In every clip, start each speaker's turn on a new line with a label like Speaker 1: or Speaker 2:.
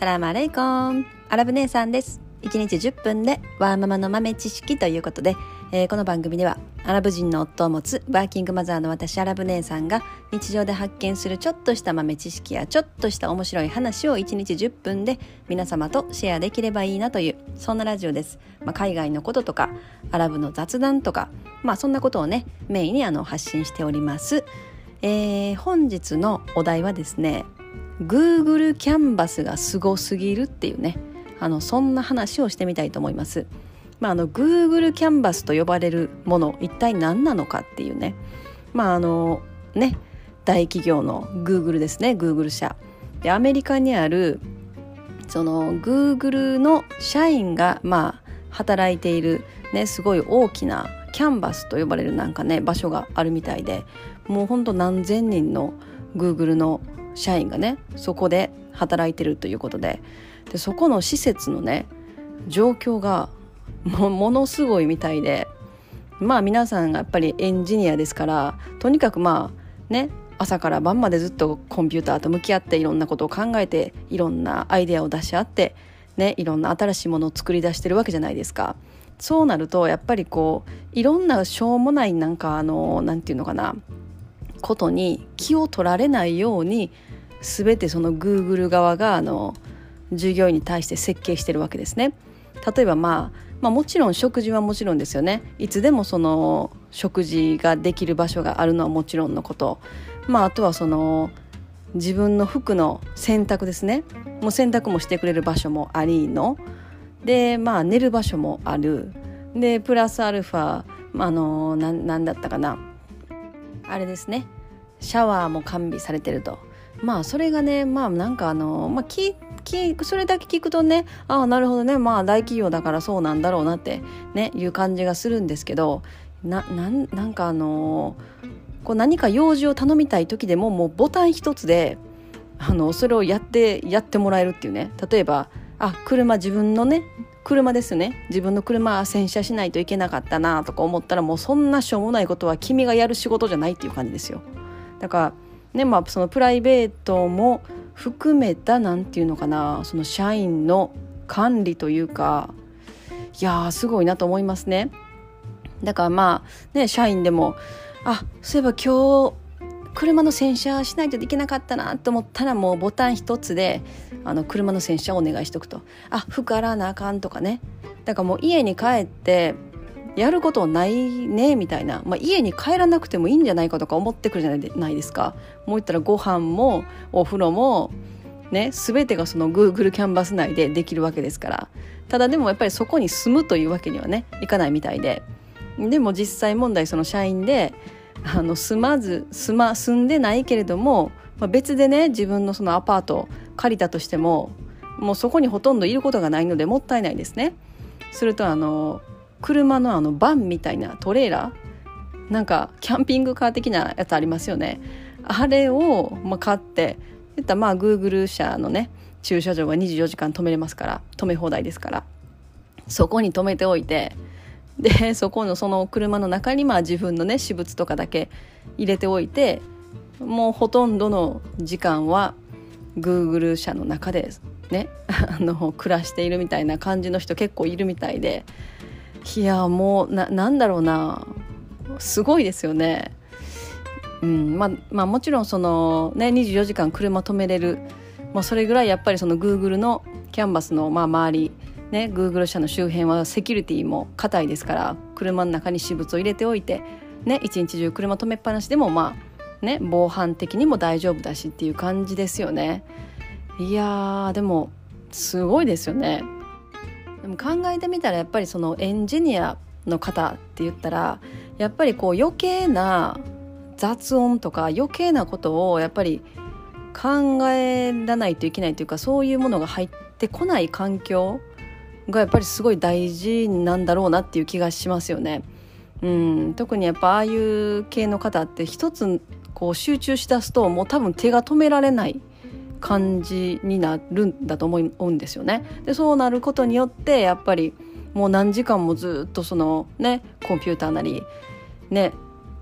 Speaker 1: サラマレイコン。アラブ姉さんです。1日10分でワーママの豆知識ということで、えー、この番組ではアラブ人の夫を持つワーキングマザーの私アラブ姉さんが日常で発見するちょっとした豆知識やちょっとした面白い話を1日10分で皆様とシェアできればいいなというそんなラジオです、まあ、海外のこととかアラブの雑談とかまあそんなことをねメインにあの発信しております、えー、本日のお題はですね Google キャンバスがすごすぎるっていうね。あのそんな話をしてみたいと思います。まあ、あの Google キャンバスと呼ばれるもの一体何なのかっていうね。まああのね大企業の Google ですね。Google 社。でアメリカにあるその Google の社員がまあ働いているねすごい大きなキャンバスと呼ばれるなんかね場所があるみたいでもうほんと何千人の Google の社員がねそこで働いてるということで。でそこの施設のね状況がもものすごいみたいで。まあ皆さんがやっぱりエンジニアですからとにかくまあね朝から晩までずっとコンピューターと向き合っていろんなことを考えていろんなアイデアを出し合ってねいろんな新しいものを作り出してるわけじゃないですか。そうなるとやっぱりこういろんなしょうもないなんかあのなんていうのかな。ことに気を取られないように全てその Google 側があの従業員に対して設計してるわけですね。例えば、まあ、まあもちろん食事はもちろんですよね。いつでもその食事ができる場所があるのはもちろんのこと、まあ、あとはその自分の服の洗濯ですね。もう洗濯もしてくれる場所もありの。でまあ寝る場所もある。でプラスアルファ、まあ、あのなんだったかな。あれですね。シャワーも完備されてると。まあそれがねまあなんかあの、まあ、ききそれだけ聞くとねああなるほどね。まあ大企業だからそうなんだろうなってねいう感じがするんですけどななんなんかあのこう何か用事を頼みたい時でももうボタン一つであのそれをやってやってもらえるっていうね。例えばあ車自分のね車ですね。自分の車洗車しないといけなかったなとか思ったらもうそんなしょうもないことは君がやる仕事じゃないっていう感じですよ。だからねまあそのプライベートも含めた何て言うのかな。その社員の管理というかいやーすごいなと思いますね。だからまあね社員でもあそういえば今日車の洗車しないといけなかったなと思ったらもうボタン一つであの車の洗車をお願いしとくと。あ服洗わなあかんとかね。だからもう家に帰ってやることないねみたいな、まあ、家に帰らなくてもいいんじゃないかとか思ってくるじゃないですか。もう言ったらご飯もお風呂もね全てがその Google キャンバス内でできるわけですから。ただでもやっぱりそこに住むというわけにはねいかないみたいで。でも実際問題その社員であの住まず住ま住んでないけれども、まあ、別でね自分のそのアパート借りたとしてももうそこにほとんどいることがないのでもったいないですね。するとあの車のあのバンみたいなトレーラーなんかキャンピングカー的なやつありますよねあれを、まあ、買って言ったらまあ Google 社のね駐車場が24時間止めれますから止め放題ですからそこに止めておいてでそこのその車の中にまあ自分のね私物とかだけ入れておいてもうほとんどの時間は Google 社の中でね あの暮らしているみたいな感じの人結構いるみたいでいやもうなんだろうなすごいですよね。うんまあ、まあもちろんその、ね、24時間車止めれる、まあ、それぐらいやっぱりその Google のキャンバスのまあ周り、ね、Google 社の周辺はセキュリティも硬いですから車の中に私物を入れておいて、ね、一日中車止めっぱなしでもまあ、ね、防犯的にも大丈夫だしっていう感じですよね。いやでもすごいですよね。でも考えてみたらやっぱりそのエンジニアの方って言ったらやっぱりこう余計な雑音とか余計なことをやっぱり考えらないといけないというかそういうものが入ってこない環境がやっぱりすごい大事なんだろうなっていう気がしますよね。うん、特にやっぱああいう系の方って一つこう集中しだすともう多分手が止められない感じになるんだと思うんですよね。でそうなることによってやっぱりもう何時間もずっとそのねコンピューターなりね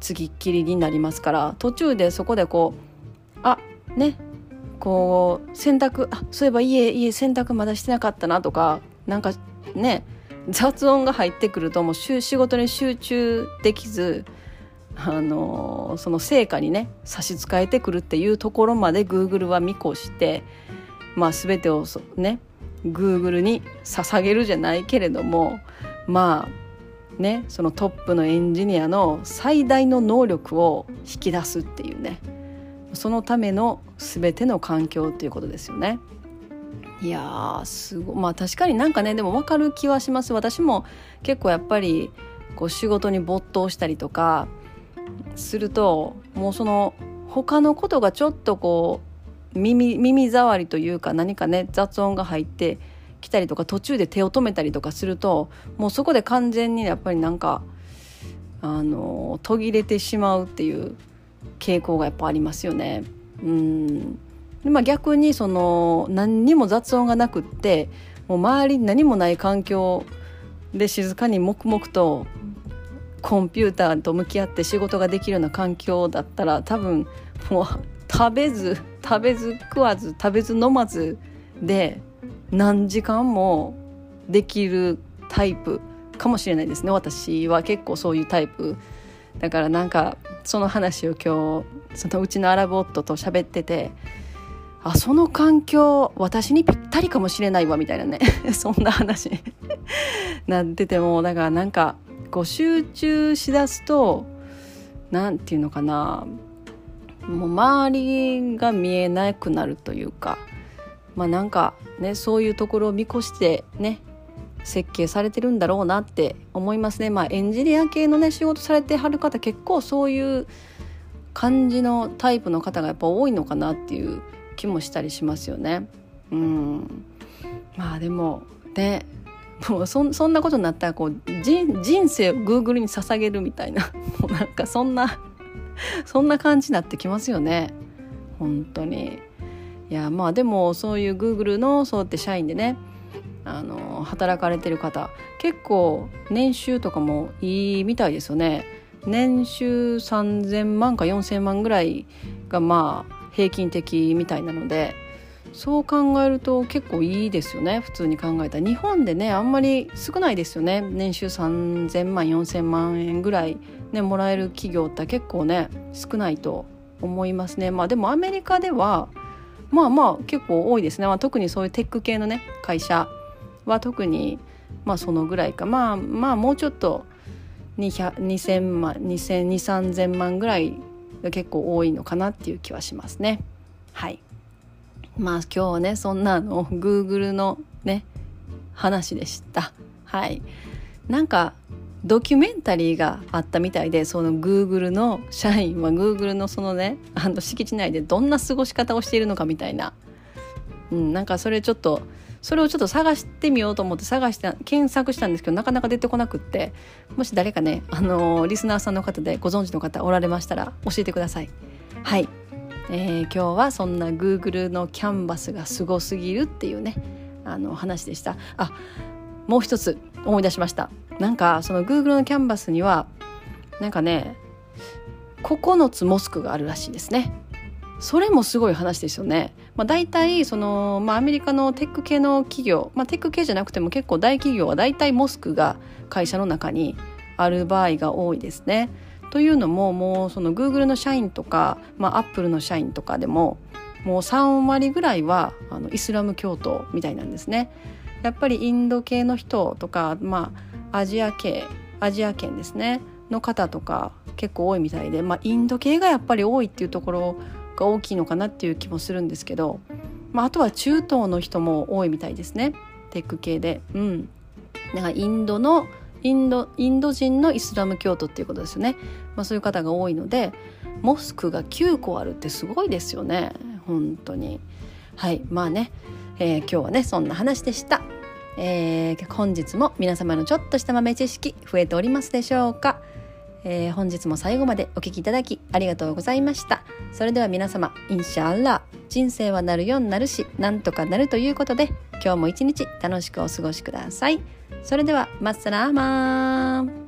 Speaker 1: 次っきりになりますから途中でそこでこうあねこう洗濯あそういえば家家洗濯まだしてなかったなとかなんかね雑音が入ってくるともう仕事に集中できずあのその成果にね差し支えてくるっていうところまで Google は見越して、まあ、全てをね Google に捧げるじゃないけれどもまあねそのトップのエンジニアの最大の能力を引き出すっていうねそのための全ての環境っていうことですよね。いやすごまあ確かになんかねでも分かる気はします私も結構やっぱりこう仕事に没頭したりとかするともうその他のことがちょっとこう耳耳障りというか何かね雑音が入ってきたりとか途中で手を止めたりとかするともうそこで完全にやっぱりなんかあの途切れてしまうっていう傾向がやっぱありますよね。うんでまあ、逆にその何にも雑音がなくってもう周りに何もない環境で静かに黙々とコンピューターと向き合って仕事ができるような環境だったら多分もう食べず食べず食わず食べず飲まずで何時間もできるタイプかもしれないですね。私は結構そういうタイプ。だからなんかその話を今日そのうちのアラブ夫と喋っててあその環境私にぴったりかもしれないわみたいなね。そんな話。なっててもだからなんかこう集中しだすと何て言うのかな。もう周りが見えなくなるというか。まあなんかねそういうところを見越してね設計されてるんだろうなって思いますね。まあエンジニア系のね仕事されてはる方結構そういう感じのタイプの方がやっぱ多いのかなっていう気もしたりしますよね。うん。まあでもねもうそそんなことになったらこう人人生をグーグルに捧げるみたいな もうなんかそんなそんな感じになってきますよね。本当に。いやまあでもそういうグーグルのそうやって社員でねあの働かれてる方結構年収とかもいいみたいですよね。年収3,000万か4,000万ぐらいがまあ平均的みたいなのでそう考えると結構いいですよね。普通に考えたら。日本でねあんまり少ないですよね。年収3,000万4,000万円ぐらい、ね、もらえる企業って結構ね少ないと思いますね。まあでもアメリカではまあまあ結構多いですね、まあ、特にそういうテック系のね会社は特にまあそのぐらいか。まあまあもうちょっと2000万20003000万ぐらいが結構多いのかなっていう気はしますね。はい。まあ今日はねそんなの Google のね話でした。はい。なんかドキュメンタリーがあったみたいでその Google の社員は Google のそのねあの敷地内でどんな過ごし方をしているのかみたいな、うん、なんかそれちょっとそれをちょっと探してみようと思って探して検索したんですけどなかなか出てこなくってもし誰かね、あのー、リスナーさんの方でご存知の方おられましたら教えてください。はい、えー、今日はそんな Google のキャンバスがすごすぎるっていうねあの話でした。あもう一つ思い出しました。なんかその Google のキャンバスにはなんかね9つモスクがあるらしいですね。それもすごい話ですよね。まあ、大体その、まあ、アメリカのテック系の企業、まあ、テック系じゃなくても結構大企業は大体モスクが会社の中にある場合が多いですね。というのももうその Google の社員とか、まあ、Apple の社員とかでももう3割ぐらいはあのイスラム教徒みたいなんですね。やっぱりインド系の人とか、まあ、アジア系アジア圏ですねの方とか結構多いみたいで、まあ、インド系がやっぱり多いっていうところが大きいのかなっていう気もするんですけど、まあ、あとは中東の人も多いみたいですねテック系で。うん、だかインドのインドインド人のイスラム教徒っていうことですよね、まあ、そういう方が多いのでモスクが9個あるってすごいですよね。本当に。はい。まあね、えー、今日はねそんな話でした、えー、本日も皆様のちょっとした豆知識増えておりますでしょうか。えー、本日も最後までお聴きいただきありがとうございました。それでは皆様インシャーラー人生はなるようになるしなんとかなるということで今日も一日楽しくお過ごしください。それではマッサラーマン。